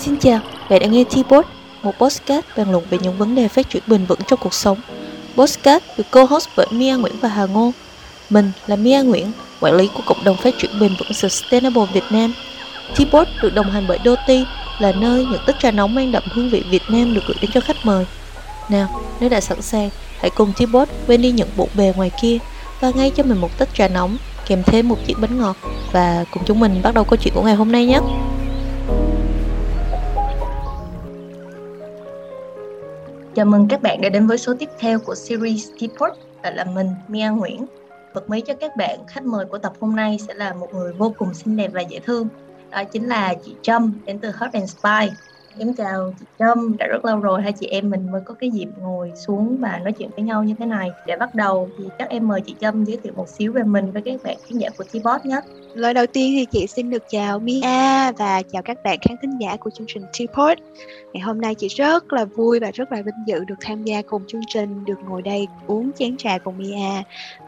Xin chào, bạn đã nghe T-Bot, một podcast bàn luận về những vấn đề phát triển bền vững trong cuộc sống. Podcast được co-host bởi Mia Nguyễn và Hà Ngô. Mình là Mia Nguyễn, quản lý của cộng đồng phát triển bền vững Sustainable Việt Nam. T-Bot được đồng hành bởi Doti, là nơi những tách trà nóng mang đậm hương vị Việt Nam được gửi đến cho khách mời. Nào, nếu đã sẵn sàng, hãy cùng T-Bot quên đi những bộ bề ngoài kia và ngay cho mình một tách trà nóng kèm thêm một chiếc bánh ngọt và cùng chúng mình bắt đầu câu chuyện của ngày hôm nay nhé. Chào mừng các bạn đã đến với số tiếp theo của series Teapot Và là mình, Mia Nguyễn. Bật mí cho các bạn, khách mời của tập hôm nay sẽ là một người vô cùng xinh đẹp và dễ thương. Đó chính là chị Trâm đến từ Hot and Spy. Em chào chị Trâm, đã rất lâu rồi hai chị em mình mới có cái dịp ngồi xuống và nói chuyện với nhau như thế này. Để bắt đầu thì chắc em mời chị Trâm giới thiệu một xíu về mình với các bạn khán giả của T-Bot nhé. Lời đầu tiên thì chị xin được chào Mia và chào các bạn khán thính giả của chương trình T-Pod. Ngày hôm nay chị rất là vui và rất là vinh dự được tham gia cùng chương trình, được ngồi đây uống chén trà cùng Mia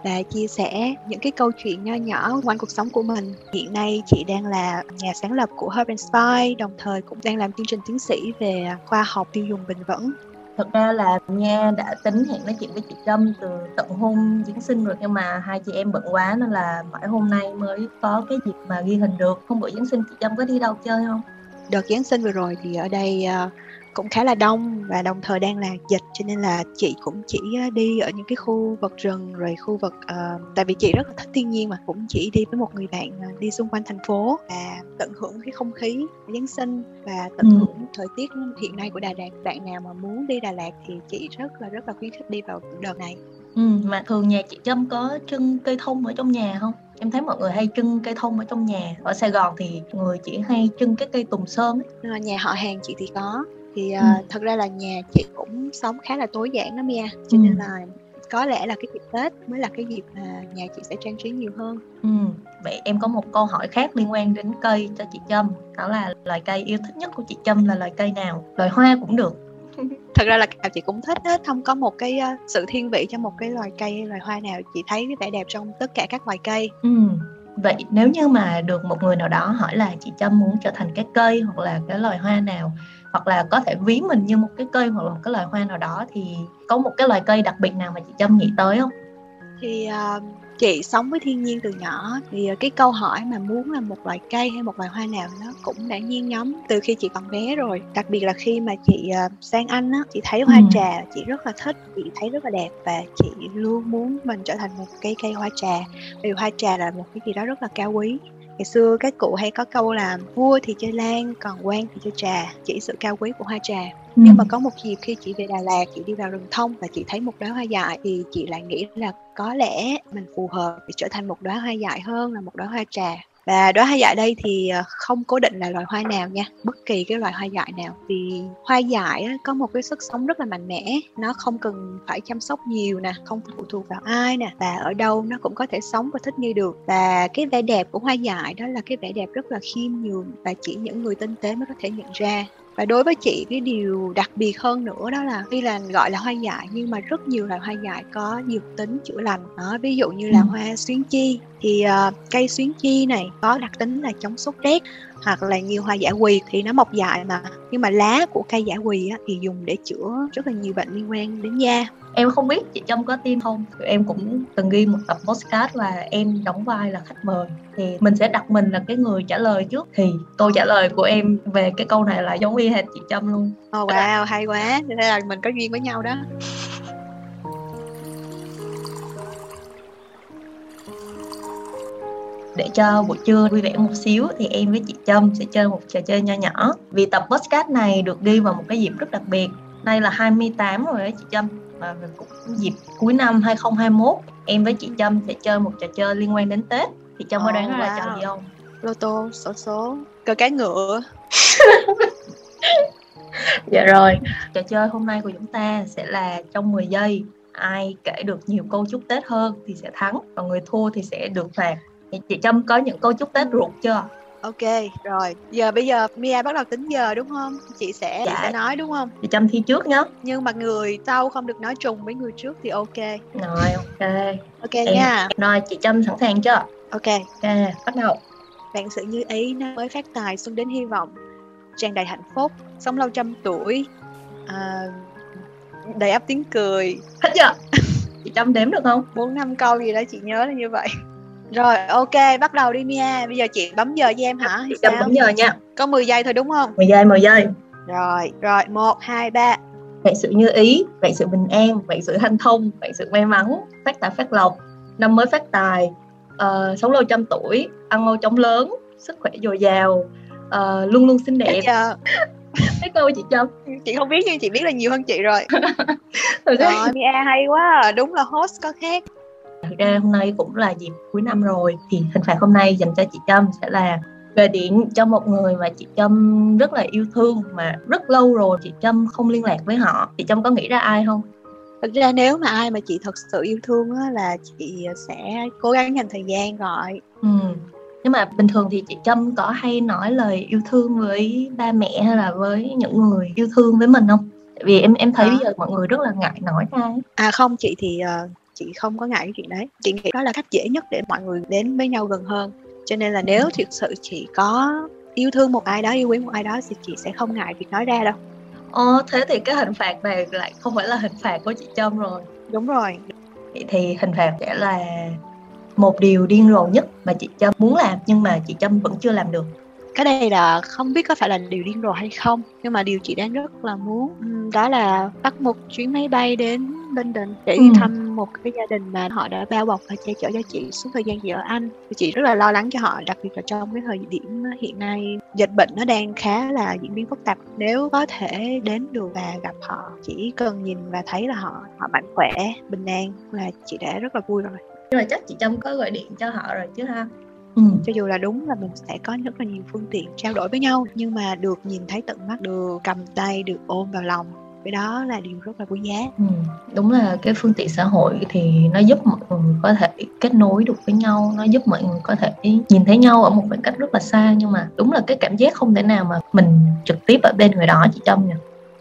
và chia sẻ những cái câu chuyện nho nhỏ quanh cuộc sống của mình. Hiện nay chị đang là nhà sáng lập của Herb Spy, đồng thời cũng đang làm chương trình tiến sĩ về khoa học tiêu dùng bền vững. Thật ra là nha đã tính hẹn nói chuyện với chị trâm từ tận hôm giáng sinh rồi nhưng mà hai chị em bận quá nên là mãi hôm nay mới có cái dịp mà ghi hình được. Hôm bữa giáng sinh chị trâm có đi đâu chơi không? Đợt giáng sinh vừa rồi thì ở đây uh, cũng khá là đông và đồng thời đang là dịch cho nên là chị cũng chỉ đi ở những cái khu vực rừng rồi khu vực uh, tại vì chị rất là thích thiên nhiên mà cũng chỉ đi với một người bạn uh, đi xung quanh thành phố và tận hưởng cái không khí Giáng sinh và tận ừ. hưởng thời tiết hiện nay của Đà Lạt. Bạn nào mà muốn đi Đà Lạt thì chị rất là rất là khuyến khích đi vào đợt này. Ừ, mà thường nhà chị Trâm có trưng cây thông ở trong nhà không? Em thấy mọi người hay trưng cây thông ở trong nhà. Ở Sài Gòn thì người chỉ hay trưng cái cây tùng sơn ấy. nhà họ hàng chị thì có thì uh, ừ. thật ra là nhà chị cũng sống khá là tối giản đó Mia cho ừ. nên là có lẽ là cái dịp Tết mới là cái dịp mà nhà chị sẽ trang trí nhiều hơn. Ừ. Vậy em có một câu hỏi khác liên quan đến cây cho chị Trâm Đó là loài cây yêu thích nhất của chị Trâm là loài cây nào? Loài hoa cũng được thật ra là cả chị cũng thích hết không có một cái uh, sự thiên vị cho một cái loài cây hay loài hoa nào chị thấy cái vẻ đẹp trong tất cả các loài cây ừ. vậy nếu như mà được một người nào đó hỏi là chị trâm muốn trở thành cái cây hoặc là cái loài hoa nào hoặc là có thể ví mình như một cái cây hoặc là một cái loài hoa nào đó thì có một cái loài cây đặc biệt nào mà chị Trâm nghĩ tới không? Thì uh, chị sống với thiên nhiên từ nhỏ thì uh, cái câu hỏi mà muốn là một loài cây hay một loài hoa nào nó cũng đã nhiên nhóm từ khi chị còn bé rồi đặc biệt là khi mà chị uh, sang Anh á chị thấy hoa ừ. trà chị rất là thích chị thấy rất là đẹp và chị luôn muốn mình trở thành một cây cây hoa trà vì hoa trà là một cái gì đó rất là cao quý ngày xưa các cụ hay có câu là vua thì chơi lan còn quan thì chơi trà chỉ sự cao quý của hoa trà ừ. nhưng mà có một dịp khi chị về Đà Lạt chị đi vào rừng thông và chị thấy một đóa hoa dại thì chị lại nghĩ là có lẽ mình phù hợp để trở thành một đóa hoa dại hơn là một đóa hoa trà và đóa hoa dại đây thì ờ, không cố định là loài hoa nào nha. Bất kỳ cái loài hoa dại nào. Vì hoa dại có một cái sức sống rất là mạnh mẽ. Nó không cần phải chăm sóc nhiều nè, không phụ thuộc vào ai nè. Và ở đâu nó cũng có thể sống và thích nghi được. Và cái vẻ đẹp của hoa dại đó là cái vẻ đẹp rất là khiêm nhường và chỉ những người tinh tế mới có thể nhận ra và đối với chị cái điều đặc biệt hơn nữa đó là tuy là gọi là hoa dại nhưng mà rất nhiều loại hoa dại có dược tính chữa lành đó ví dụ như là ừ. hoa xuyến chi thì uh, cây xuyến chi này có đặc tính là chống sốt rét hoặc là nhiều hoa giả quỳ thì nó mọc dại mà. Nhưng mà lá của cây giả quỳ á, thì dùng để chữa rất là nhiều bệnh liên quan đến da. Em không biết chị trâm có tin không. Em cũng từng ghi một tập postcard là em đóng vai là khách mời. Thì mình sẽ đặt mình là cái người trả lời trước. Thì câu trả lời của em về cái câu này là giống y hệt chị trâm luôn. Oh wow hay quá. Thế là mình có duyên với nhau đó để cho buổi trưa vui vẻ một xíu thì em với chị Trâm sẽ chơi một trò chơi nho nhỏ. Vì tập podcast này được đi vào một cái dịp rất đặc biệt. Đây là 28 rồi đấy chị Trâm và cũng dịp cuối năm 2021 em với chị Trâm sẽ chơi một trò chơi liên quan đến Tết. Thì Trâm oh, có đoán wow. là trò gì không? Lô tô sổ số. Cờ cá ngựa. Dạ rồi. Trò chơi hôm nay của chúng ta sẽ là trong 10 giây ai kể được nhiều câu chúc Tết hơn thì sẽ thắng và người thua thì sẽ được phạt thì chị Trâm có những câu chúc Tết ruột chưa Ok, rồi. Giờ bây giờ Mia bắt đầu tính giờ đúng không? Chị sẽ dạ. chị sẽ nói đúng không? Chị Trâm thi trước nhá. Nhưng mà người sau không được nói trùng với người trước thì ok. Rồi, ok. Ok em, nha. Rồi, chị Trâm sẵn sàng chưa? Ok. Ok, bắt đầu. Bạn sự như ý nó mới phát tài xuân đến hy vọng. tràn đầy hạnh phúc sống lâu trăm tuổi à, đầy ắp tiếng cười hết chưa chị Trâm đếm được không bốn năm câu gì đó chị nhớ là như vậy rồi ok bắt đầu đi Mia. Bây giờ chị bấm giờ cho em hả? Chị Trâm bấm giờ nha. Có 10 giây thôi đúng không? 10 giây 10 giây. Rồi rồi một hai ba. Vạn sự như ý vạn sự bình an vạn sự hanh thông vạn sự may mắn phát tài phát lộc. Năm mới phát tài uh, sống lâu trăm tuổi ăn ngon chóng lớn sức khỏe dồi dào uh, luôn luôn xinh đẹp. cái câu chị Trâm chị không biết nhưng chị biết là nhiều hơn chị rồi. Rồi Mia hay quá. À. đúng là host có khác thực ra hôm nay cũng là dịp cuối năm rồi thì hình phạt hôm nay dành cho chị Trâm sẽ là về điện cho một người mà chị Trâm rất là yêu thương mà rất lâu rồi chị Trâm không liên lạc với họ chị Trâm có nghĩ ra ai không thực ra nếu mà ai mà chị thật sự yêu thương á, là chị sẽ cố gắng dành thời gian gọi ừ. nhưng mà bình thường thì chị Trâm có hay nói lời yêu thương với ba mẹ hay là với những người yêu thương với mình không tại vì em em thấy à. bây giờ mọi người rất là ngại nói ra à không chị thì uh, chị không có ngại cái chuyện đấy chị nghĩ đó là cách dễ nhất để mọi người đến với nhau gần hơn cho nên là nếu thực sự chị có yêu thương một ai đó yêu quý một ai đó thì chị sẽ không ngại việc nói ra đâu Ờ, thế thì cái hình phạt này lại không phải là hình phạt của chị Trâm rồi. Đúng rồi. Vậy thì hình phạt sẽ là một điều điên rồ nhất mà chị Trâm muốn làm nhưng mà chị Trâm vẫn chưa làm được cái đây là không biết có phải là điều điên rồ hay không nhưng mà điều chị đang rất là muốn đó là bắt một chuyến máy bay đến London để đi ừ. thăm một cái gia đình mà họ đã bao bọc và che chở cho chị suốt thời gian chị ở Anh. Chị rất là lo lắng cho họ đặc biệt là trong cái thời điểm hiện nay dịch bệnh nó đang khá là diễn biến phức tạp. Nếu có thể đến được và gặp họ chỉ cần nhìn và thấy là họ họ mạnh khỏe bình an là chị đã rất là vui rồi. Nhưng mà chắc chị Trâm có gọi điện cho họ rồi chứ ha Ừ. cho dù là đúng là mình sẽ có rất là nhiều phương tiện trao đổi với nhau nhưng mà được nhìn thấy tận mắt được cầm tay được ôm vào lòng cái đó là điều rất là quý giá ừ. đúng là cái phương tiện xã hội thì nó giúp mọi người có thể kết nối được với nhau nó giúp mọi người có thể nhìn thấy nhau ở một khoảng cách rất là xa nhưng mà đúng là cái cảm giác không thể nào mà mình trực tiếp ở bên người đó chị trâm nhỉ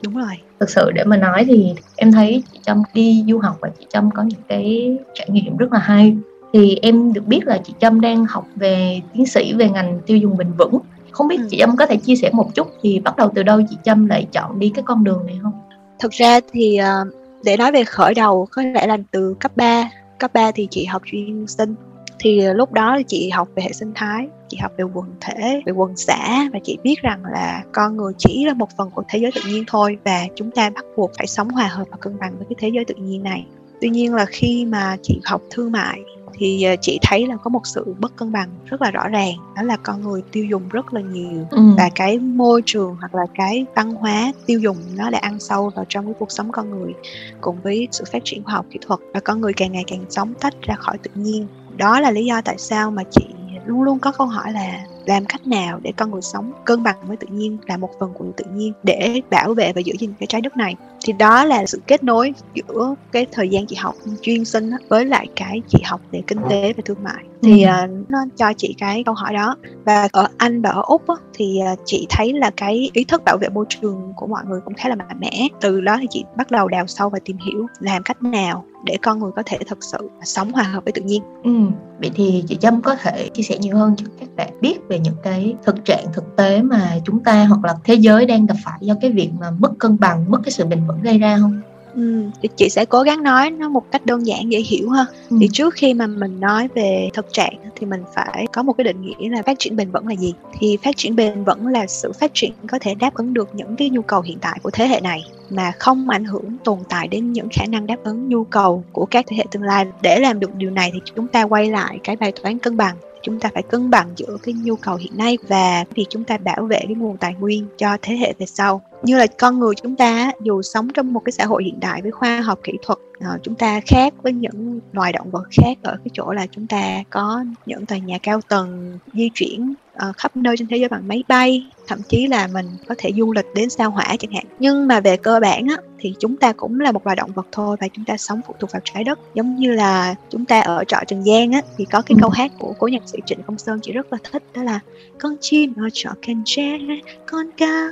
đúng rồi thực sự để mà nói thì em thấy chị trâm đi du học và chị trâm có những cái trải nghiệm rất là hay thì em được biết là chị Trâm đang học về tiến sĩ về ngành tiêu dùng bền vững không biết ừ. chị Trâm có thể chia sẻ một chút thì bắt đầu từ đâu chị Trâm lại chọn đi cái con đường này không? Thực ra thì ờ, để nói về khởi đầu có lẽ là từ cấp 3 cấp 3 thì chị học chuyên sinh thì lúc đó chị học về hệ sinh thái chị học về quần thể về quần xã và chị biết rằng là con người chỉ là một phần của thế giới tự nhiên thôi và chúng ta bắt buộc phải sống hòa hợp và cân bằng với cái thế giới tự nhiên này tuy nhiên là khi mà chị học thương mại thì ờ, chị thấy là có một sự bất cân bằng rất là rõ ràng đó là con người tiêu dùng rất là nhiều ừ. và cái môi trường hoặc là cái văn hóa tiêu dùng nó đã ăn sâu vào trong cái cuộc sống con người cùng với sự phát triển khoa học kỹ thuật và con người càng ngày càng sống tách ra khỏi tự nhiên đó là lý do tại sao mà chị luôn luôn có câu hỏi là làm cách nào để con người sống cân bằng với tự nhiên là một phần của tự nhiên để bảo vệ và giữ gìn cái trái đất này. Thì đó là sự kết nối giữa cái thời gian chị học chuyên sinh với lại cái chị học về kinh tế và thương mại. Thì uh, nó cho chị cái câu hỏi đó. Và ở anh và ở úc á, thì uh, chị thấy là cái ý thức bảo vệ môi trường của mọi người cũng khá là mạnh mẽ. Từ đó thì chị bắt đầu đào sâu và tìm hiểu làm cách nào để con người có thể thực sự sống hòa hợp với tự nhiên. Ừ. Vậy thì chị Trâm có thể chia sẻ nhiều hơn cho các bạn biết về những cái thực trạng thực tế mà chúng ta hoặc là thế giới đang gặp phải do cái việc mà mất cân bằng, mất cái sự bền vững gây ra không? Ừ, thì chị sẽ cố gắng nói nó một cách đơn giản dễ hiểu ha. Ừ. Thì trước khi mà mình nói về thực trạng thì mình phải có một cái định nghĩa là phát triển bền vững là gì. Thì phát triển bền vững là sự phát triển có thể đáp ứng được những cái nhu cầu hiện tại của thế hệ này mà không ảnh hưởng tồn tại đến những khả năng đáp ứng nhu cầu của các thế hệ tương lai. Để làm được điều này thì chúng ta quay lại cái bài toán cân bằng chúng ta phải cân bằng giữa cái nhu cầu hiện nay và việc chúng ta bảo vệ cái nguồn tài nguyên cho thế hệ về sau như là con người chúng ta dù sống trong một cái xã hội hiện đại với khoa học kỹ thuật ờ, chúng ta khác với những loài động vật khác ở cái chỗ là chúng ta có những tòa nhà cao tầng di chuyển uh, khắp nơi trên thế giới bằng máy bay thậm chí là mình có thể du lịch đến sao hỏa chẳng hạn. Nhưng mà về cơ bản á, thì chúng ta cũng là một loài động vật thôi và chúng ta sống phụ thuộc vào trái đất. Giống như là chúng ta ở trọ Trần gian á thì có cái câu hát của cố nhạc sĩ Trịnh Công Sơn chị rất là thích đó là con chim ở trọ kênh tre con cá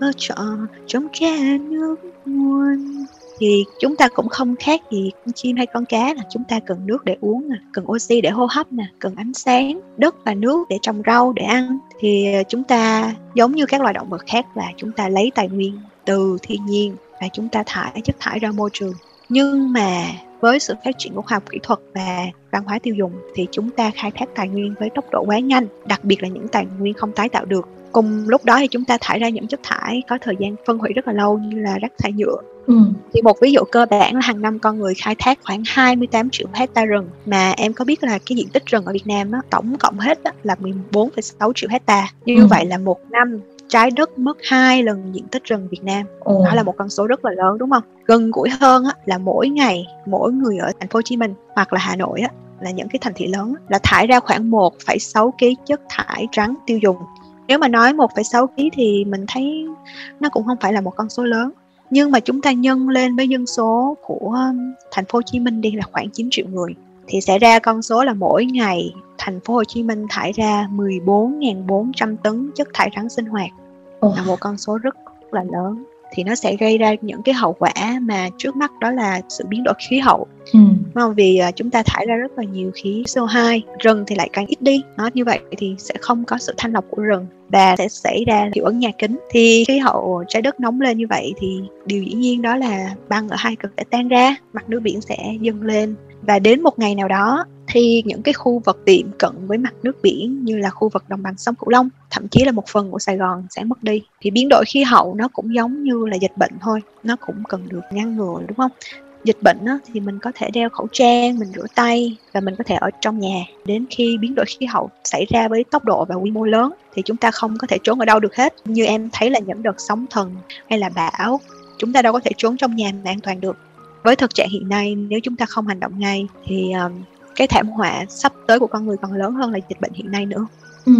ở trọ trống tre nước nguồn thì chúng ta cũng không khác gì con chim hay con cá là chúng ta cần nước để uống nè, cần oxy để hô hấp nè, cần ánh sáng, đất và nước để trồng rau, để ăn. Thì ờ, chúng ta giống như các loài động vật khác là chúng ta lấy tài nguyên từ thiên nhiên và chúng ta thải chất thải ra môi trường. Nhưng mà với sự phát triển của khoa học kỹ thuật và văn hóa tiêu dùng thì chúng ta khai thác tài nguyên với tốc độ quá nhanh, đặc biệt là những tài nguyên không tái tạo được cùng lúc đó thì chúng ta thải ra những chất thải có thời gian phân hủy rất là lâu như là rác thải nhựa Ừ. Thì một ví dụ cơ bản là hàng năm con người khai thác khoảng 28 triệu hecta rừng mà em có biết là cái diện tích rừng ở Việt Nam á, tổng cộng hết á, là 14,6 triệu hecta. Như ừ. vậy là một năm trái đất mất hai lần diện tích rừng Việt Nam. Ừ. Đó là một con số rất là lớn đúng không? Gần gũi hơn á, là mỗi ngày mỗi người ở thành phố Hồ Chí Minh hoặc là Hà Nội á, là những cái thành thị lớn là thải ra khoảng 1,6 kg chất thải trắng tiêu dùng nếu mà nói 1,6 kg thì mình thấy nó cũng không phải là một con số lớn. Nhưng mà chúng ta nhân lên với dân số của um, thành phố Hồ Chí Minh đi là khoảng 9 triệu người thì sẽ ra con số là mỗi ngày thành phố Hồ Chí Minh thải ra 14.400 tấn chất thải rắn sinh hoạt. Là một con số rất là lớn thì nó sẽ gây ra những cái hậu quả mà trước mắt đó là sự biến đổi khí hậu. Ừ. vì uh, chúng ta thải ra rất là nhiều khí CO2 rừng thì lại càng ít đi. Nó như vậy thì sẽ không có sự thanh lọc của rừng và sẽ xảy ra hiệu ứng nhà kính. Thì khí hậu trái đất nóng lên như vậy thì điều dĩ nhiên đó là băng ở hai cực sẽ tan ra mặt nước biển sẽ dâng lên. Và đến một ngày nào đó thì những cái khu vực tiệm cận với mặt nước biển như là khu vực đồng bằng sông Cửu Long, thậm chí là một phần của Sài Gòn sẽ mất đi. Thì biến đổi khí hậu nó cũng giống như là dịch bệnh thôi, nó cũng cần được ngăn ngừa đúng không? dịch bệnh á, thì mình có thể đeo khẩu trang, mình rửa tay và mình có thể ở trong nhà. Đến khi biến đổi khí hậu xảy ra với tốc độ và quy mô lớn thì chúng ta không có thể trốn ở đâu được hết. Như em thấy là những đợt sóng thần hay là bão, chúng ta đâu có thể trốn trong nhà mà an toàn được. Với thực trạng hiện nay, nếu chúng ta không hành động ngay thì um, cái thảm họa sắp tới của con người còn lớn hơn là dịch bệnh hiện nay nữa. Ừ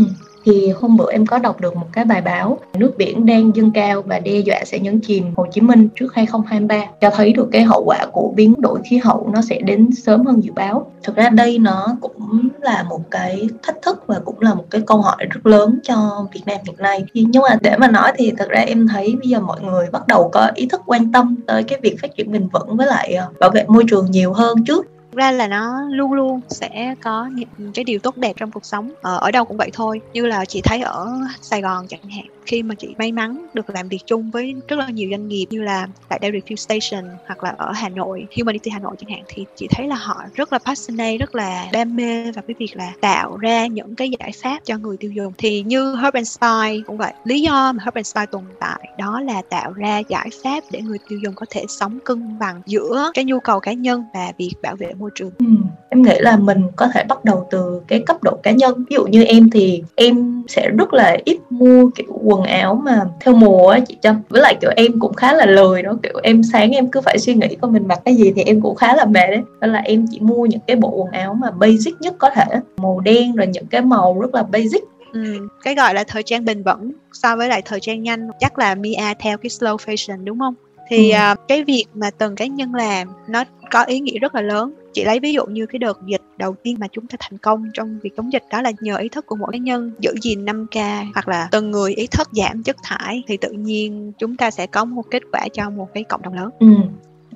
thì hôm bữa em có đọc được một cái bài báo nước biển đang dâng cao và đe dọa sẽ nhấn chìm Hồ Chí Minh trước 2023 cho thấy được cái hậu quả của biến đổi khí hậu nó sẽ đến sớm hơn dự báo. Thực ra đây nó cũng là một cái thách thức và cũng là một cái câu hỏi rất lớn cho Việt Nam hiện nay. Nhưng mà để mà nói thì thực ra em thấy bây giờ mọi người bắt đầu có ý thức quan tâm tới cái việc phát triển bền vững với lại ờ, bảo vệ môi trường nhiều hơn trước ra là nó luôn luôn sẽ có những cái điều tốt đẹp trong cuộc sống. Ở, ở đâu cũng vậy thôi. Như là chị thấy ở Sài Gòn chẳng hạn khi mà chị may mắn được làm việc chung với rất là nhiều doanh nghiệp như là tại Dairy Fuel Station hoặc là ở Hà Nội Humanity Hà Nội chẳng hạn thì chị thấy là họ rất là passionate rất là đam mê và cái việc là tạo ra những cái giải pháp cho người tiêu dùng. Thì như Herb and Spice cũng vậy. Lý do mà Herb and Spice tồn tại đó là tạo ra giải pháp để người tiêu dùng có thể sống cân bằng giữa cái nhu cầu cá nhân và việc bảo vệ môi trường ừ. em nghĩ là mình có thể bắt đầu từ cái cấp độ cá nhân ví dụ như em thì em sẽ rất là ít mua kiểu quần áo mà theo mùa á chị Trâm với lại kiểu em cũng khá là lười đó kiểu em sáng em cứ phải suy nghĩ coi mình mặc cái gì thì em cũng khá là mệt đấy nên là em chỉ mua những cái bộ quần áo mà basic nhất có thể màu đen rồi những cái màu rất là basic Ừ, cái gọi là thời trang bền vững so với lại thời trang nhanh chắc là Mia theo cái slow fashion đúng không? Thì ừ. uh, cái việc mà từng cá nhân làm nó có ý nghĩa rất là lớn chị lấy ví dụ như cái đợt dịch đầu tiên mà chúng ta thành công trong việc chống dịch đó là nhờ ý thức của mỗi cá nhân giữ gìn 5K hoặc là từng người ý thức giảm chất thải thì tự nhiên chúng ta sẽ có một kết quả cho một cái cộng đồng lớn. Ừ.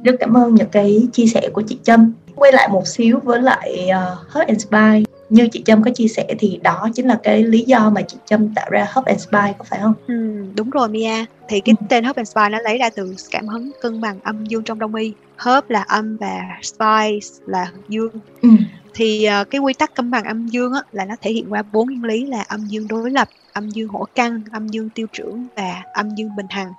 Rất cảm ơn những cái chia sẻ của chị Trâm. Quay lại một xíu với lại ờ, uh, Hurt Inspire như chị Trâm có chia sẻ thì đó chính là cái lý do mà chị Trâm tạo ra Hub and Spy có phải không? Ừ, đúng rồi Mia. Thì cái ừ. tên Hub and Spy nó lấy ra từ cảm hứng cân bằng âm dương trong đông y. Hub là âm và Spy là dương. Ừ. Thì uh, cái quy tắc cân bằng âm dương á, là nó thể hiện qua bốn nguyên lý là âm dương đối lập, âm dương hỗ căn, âm dương tiêu trưởng và âm dương bình hằng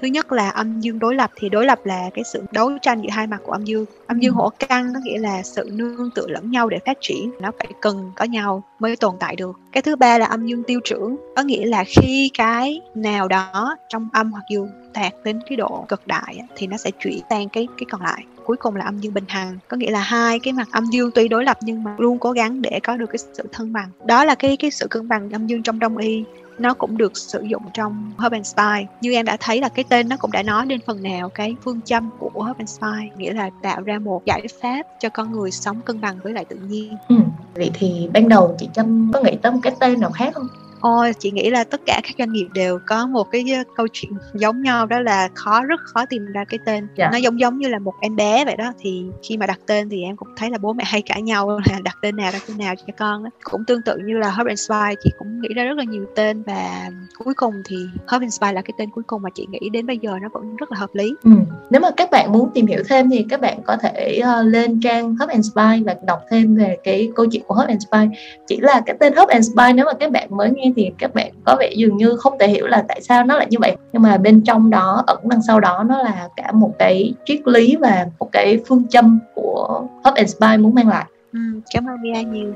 thứ nhất là âm dương đối lập thì đối lập là cái sự đấu tranh giữa hai mặt của âm dương. Âm dương ừ. hỗ căn nó nghĩa là sự nương tựa lẫn nhau để phát triển nó phải cần có nhau mới tồn tại được. Cái thứ ba là âm dương tiêu trưởng có nghĩa là khi cái nào đó trong âm hoặc dương đạt đến cái độ cực đại thì nó sẽ chuyển sang cái cái còn lại. Cuối cùng là âm dương bình hằng có nghĩa là hai cái mặt âm dương tuy đối lập nhưng mà luôn cố gắng để có được cái sự thăng bằng. Đó là cái cái sự cân bằng âm dương trong đông y nó cũng được sử dụng trong Herb and Spy. như em đã thấy là cái tên nó cũng đã nói đến phần nào cái phương châm của Herb and Spy, nghĩa là tạo ra một giải pháp cho con người sống cân bằng với lại tự nhiên ừ. vậy thì ban đầu chị Trâm có nghĩ tới một cái tên nào khác không Ôi, chị nghĩ là tất cả các doanh nghiệp đều có một cái câu chuyện giống nhau đó là khó rất khó tìm ra cái tên. Dạ. Nó giống giống như là một em bé vậy đó thì khi mà đặt tên thì em cũng thấy là bố mẹ hay cãi nhau là đặt tên nào đặt tên nào cho con. Cũng tương tự như là Hub and Spy chị cũng nghĩ ra rất là nhiều tên và cuối cùng thì Hub and Spy là cái tên cuối cùng mà chị nghĩ đến bây giờ nó vẫn rất là hợp lý. Ừ. Nếu mà các bạn muốn tìm hiểu thêm thì các bạn có thể uh, lên trang Hub and Spy và đọc thêm về cái câu chuyện của Hub and Spy. Chỉ là cái tên Hub and Spy nếu mà các bạn mới nghe thì các bạn có vẻ dường như không thể hiểu là tại sao nó lại như vậy. Nhưng mà bên trong đó ẩn đằng sau đó nó là cả một cái triết lý và một cái phương châm của Hub and Spy muốn mang lại. Ừ, cảm ơn Mia nhiều.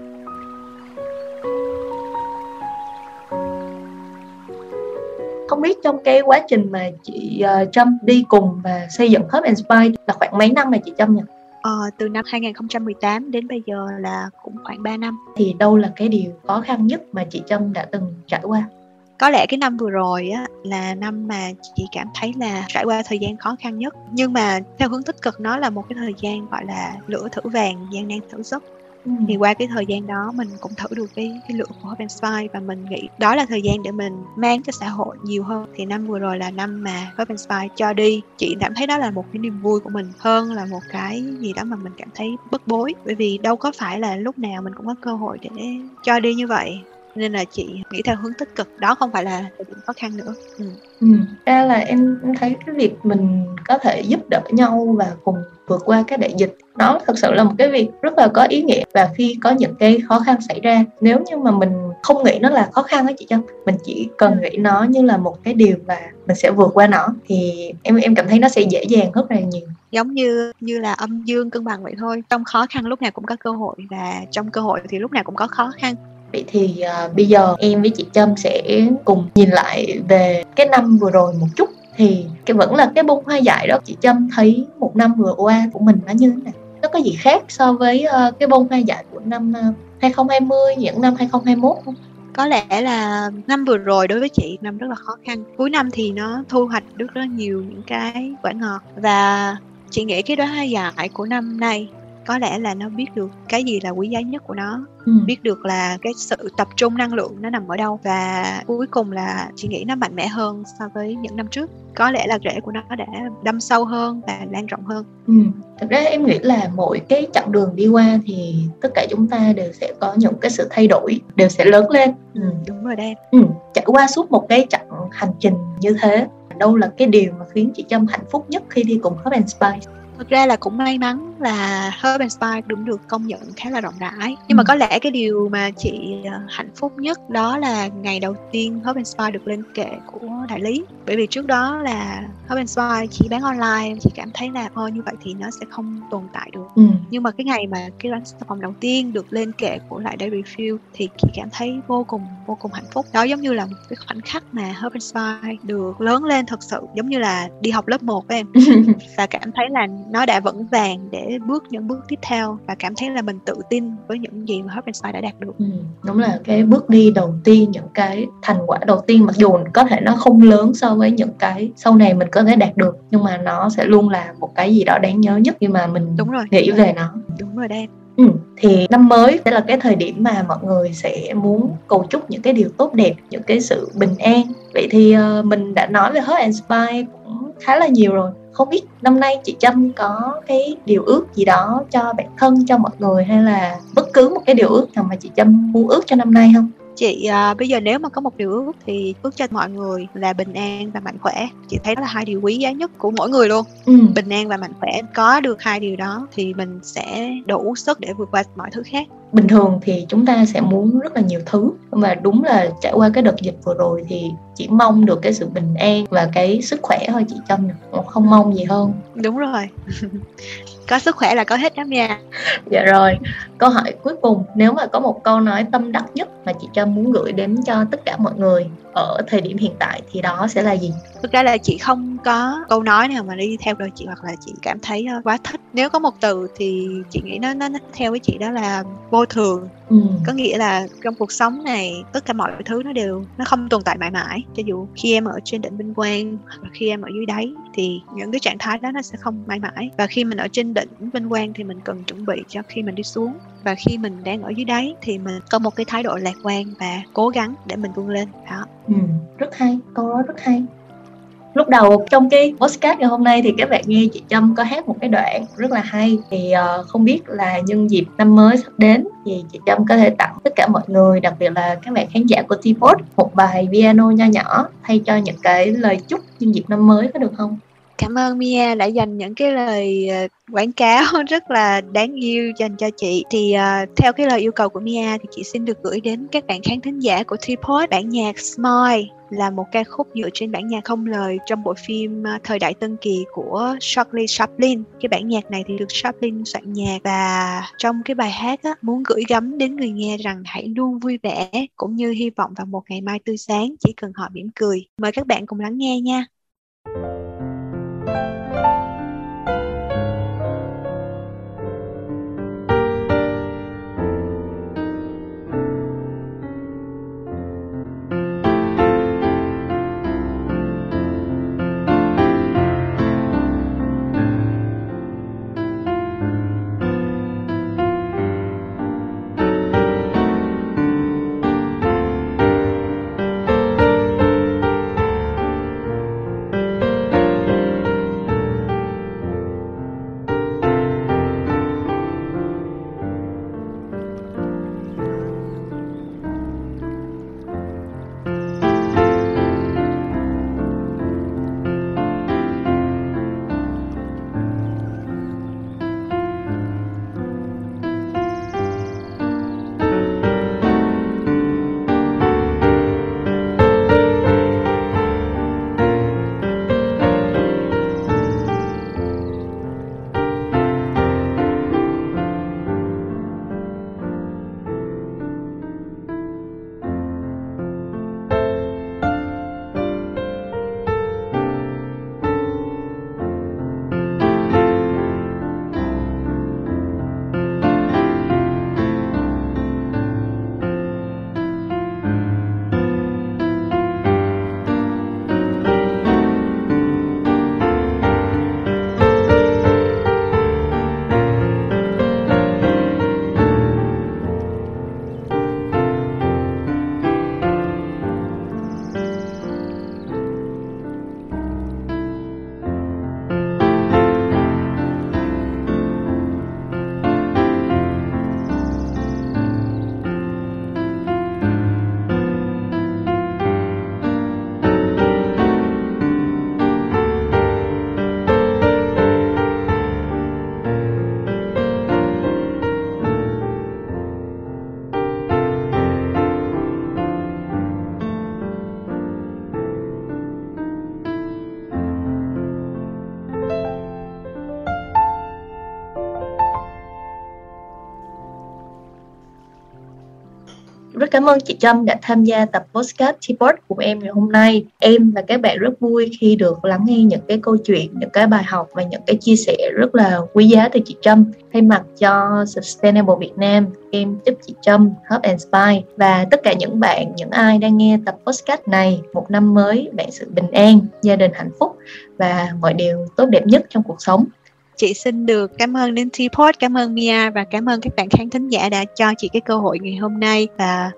không biết trong cái quá trình mà chị uh, Trâm đi cùng và xây dựng Hub and Spy là khoảng mấy năm mà chị Trâm nhỉ? Ờ, từ năm 2018 đến bây giờ là cũng khoảng 3 năm. Thì đâu là cái điều khó khăn nhất mà chị Trâm đã từng trải qua? có lẽ cái năm vừa rồi á là năm mà chị cảm thấy là trải qua thời gian khó khăn nhất nhưng mà theo hướng tích cực nó là một cái thời gian gọi là lửa thử vàng gian nan thử sức Ừ. thì qua cái thời gian đó mình cũng thử được cái cái lửa của Open Spy và mình nghĩ đó là thời gian để mình mang cho xã hội nhiều hơn. Thì năm vừa rồi là năm mà Open Spy cho đi chị cảm thấy đó là một cái niềm vui của mình hơn là một cái gì đó mà mình cảm thấy bức bối. Bởi vì đâu có phải là lúc nào mình cũng có cơ hội để cho đi như vậy nên là chị nghĩ theo hướng tích cực. Đó không phải là điểm khó khăn nữa. Ừ. Ừ. Ra là em em thấy cái việc mình có thể giúp đỡ nhau và cùng vượt qua cái đại dịch nó thực sự là một cái việc rất là có ý nghĩa. Và khi có những cái khó khăn xảy ra nếu như mà mình không nghĩ nó là khó khăn á chị Trâm mình chỉ cần nghĩ nó như là một cái điều và mình sẽ vượt qua nó thì em em cảm thấy nó sẽ dễ dàng rất là nhiều. Giống như như là âm dương cân bằng vậy thôi. Trong khó khăn lúc nào cũng có cơ hội và trong cơ hội thì lúc nào cũng có khó khăn Vậy thì uh, bây giờ em với chị Trâm sẽ cùng nhìn lại về cái năm vừa rồi một chút. Thì cái vẫn là cái bông hoa dại đó chị Trâm thấy một năm vừa qua của mình nó như thế nào? Nó có gì khác so với uh, cái bông hoa dại của năm ờ, uh, 2020 những năm 2021 không? có lẽ là năm vừa rồi đối với chị năm rất là khó khăn. Cuối năm thì nó thu hoạch được rất nhiều những cái quả ngọt. Và chị nghĩ cái đó hoa dại của năm nay có lẽ là nó biết được cái gì là quý giá nhất của nó ừ. biết được là cái sự tập trung năng lượng nó nằm ở đâu và cuối cùng là chị nghĩ nó mạnh mẽ hơn so với những năm trước có lẽ là rễ của nó đã đâm sâu hơn và lan rộng hơn ừ. thật ra em nghĩ là mỗi cái chặng đường đi qua thì tất cả chúng ta đều sẽ có những cái sự thay đổi đều sẽ lớn lên ừ. đúng rồi đấy ừ. trải qua suốt một cái chặng hành trình như thế đâu là cái điều mà khiến chị Trâm hạnh phúc nhất khi đi cùng Hub and Spice thực ra là cũng may mắn là Herb and Spice cũng được công nhận khá là rộng rãi. Nhưng ừ. mà có lẽ cái điều mà chị ờ, hạnh phúc nhất đó là ngày đầu tiên Herb and Spice được lên kệ của đại lý. Bởi vì trước đó là Herb and Spice chỉ bán online chị cảm thấy là thôi như vậy thì nó sẽ không tồn tại được. Ừ. nhưng mà cái ngày mà cái sản phẩm đầu tiên được lên kệ của lại Daily Refill thì chị cảm thấy vô cùng vô cùng hạnh phúc. Đó giống như là một cái khoảnh khắc mà Herb and Spice được lớn lên thật sự giống như là đi học lớp 1 em. Và cảm thấy là nó đã vững vàng để bước những bước tiếp theo và cảm thấy là mình tự tin với những gì mà Hub đã đạt được. Ừ, đúng là cái bước đi đầu tiên, những cái thành quả đầu tiên mặc dù có thể nó không lớn so với những cái sau này mình có thể đạt được nhưng mà nó sẽ luôn là một cái gì đó đáng nhớ nhất khi mà mình đúng rồi, nghĩ về nó. Đúng rồi đây. Ừ, thì năm mới sẽ là cái thời điểm mà mọi người sẽ muốn cầu chúc những cái điều tốt đẹp, những cái sự bình an. Vậy thì uh, mình đã nói về Hot and Spy cũng khá là nhiều rồi. Không biết năm nay chị Trâm có cái điều ước gì đó cho bản thân cho mọi người hay là bất cứ một cái điều ước nào mà chị Trâm muốn ước cho năm nay không? chị à, bây giờ nếu mà có một điều ước thì ước cho mọi người là bình an và mạnh khỏe. Chị thấy đó là hai điều quý giá nhất của mỗi người luôn. Ừ. bình an và mạnh khỏe. Có được hai điều đó thì mình sẽ đủ sức để vượt qua mọi thứ khác bình thường thì chúng ta sẽ muốn rất là nhiều thứ. Mà đúng là trải qua cái đợt dịch vừa rồi thì chỉ mong được cái sự bình an và cái sức khỏe thôi chị Trâm không mong gì hơn. Đúng rồi. Có sức khỏe là có hết đó nha. Dạ rồi. Câu hỏi cuối cùng nếu mà có một câu nói tâm đắc nhất mà chị Trâm muốn gửi đến cho tất cả mọi người ở thời điểm hiện tại thì đó sẽ là gì? Thực ra là chị không có câu nói nào mà đi theo đời chị hoặc là chị cảm thấy ờ, quá thích. Nếu có một từ thì chị nghĩ nó nó, nó theo với chị đó là vô thường ừ. có nghĩa là trong cuộc sống này tất cả mọi thứ nó đều nó không tồn tại mãi mãi. Cho dù khi em ở trên đỉnh vinh quang hoặc là khi em ở dưới đáy thì những cái trạng thái đó nó sẽ không mãi mãi. Và khi mình ở trên đỉnh vinh quang thì mình cần chuẩn bị cho khi mình đi xuống. Và khi mình đang ở dưới đáy thì mình có một cái thái độ lạc quan và cố gắng để mình vươn lên. Đó. Ừ, rất hay câu đó rất hay lúc đầu trong cái podcast ngày hôm nay thì các bạn nghe chị Trâm có hát một cái đoạn rất là hay thì uh, không biết là nhân dịp năm mới sắp đến thì chị Trâm có thể tặng tất cả mọi người đặc biệt là các bạn khán giả của T-Pod một bài piano nho nhỏ thay cho những cái lời chúc nhân dịp năm mới có được không? Cảm ơn Mia đã dành những cái lời ờ, quảng cáo rất là đáng yêu dành cho chị. Thì uh, theo cái lời yêu cầu của Mia thì chị xin được gửi đến các bạn khán thính giả của Teapot bản nhạc Smile là một ca khúc dựa trên bản nhạc không lời trong bộ phim ờ, Thời đại Tân Kỳ của Charlie Chaplin. Cái bản nhạc này thì được Chaplin soạn nhạc và trong cái bài hát á, muốn gửi gắm đến người nghe rằng hãy luôn vui vẻ cũng như hy vọng vào một ngày mai tươi sáng chỉ cần họ mỉm cười. Mời các bạn cùng lắng nghe nha. Cảm ơn chị Trâm đã tham gia tập podcast Teapot của em ngày hôm nay. Em và các bạn rất vui khi được lắng nghe những cái câu chuyện, những cái bài học và những cái chia sẻ rất là quý giá từ chị Trâm. Thay mặt cho Sustainable Việt Nam, em chúc chị Trâm, Hub and Spy và tất cả những bạn, những ai đang nghe tập podcast này một năm mới, bạn sự bình an, gia đình hạnh phúc và mọi điều tốt đẹp nhất trong cuộc sống chị xin được cảm ơn đến Teapot, cảm ơn Mia và cảm ơn các bạn khán thính giả đã cho chị cái cơ hội ngày hôm nay và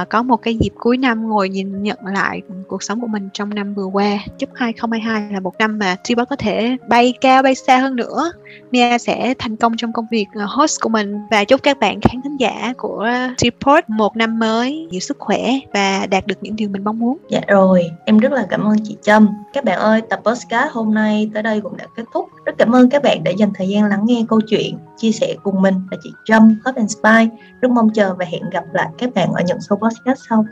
uh, có một cái dịp cuối năm ngồi nhìn nhận lại cuộc sống của mình trong năm vừa qua. Chúc 2022 là một năm mà Teapot có thể bay cao bay xa hơn nữa. Mia sẽ thành công trong công việc à, host của mình và chúc các bạn khán thính giả của Teapot một năm mới nhiều sức khỏe và đạt được những điều mình mong muốn. Dạ rồi, em rất là cảm ơn chị Trâm. Các bạn ơi, tập podcast hôm nay tới đây cũng đã kết thúc. Rất cảm ơn các bạn đã dành thời gian lắng nghe câu chuyện, chia sẻ cùng mình và chị Trâm, Hot and Spy. Rất mong chờ và hẹn gặp lại các bạn ở những số podcast sau.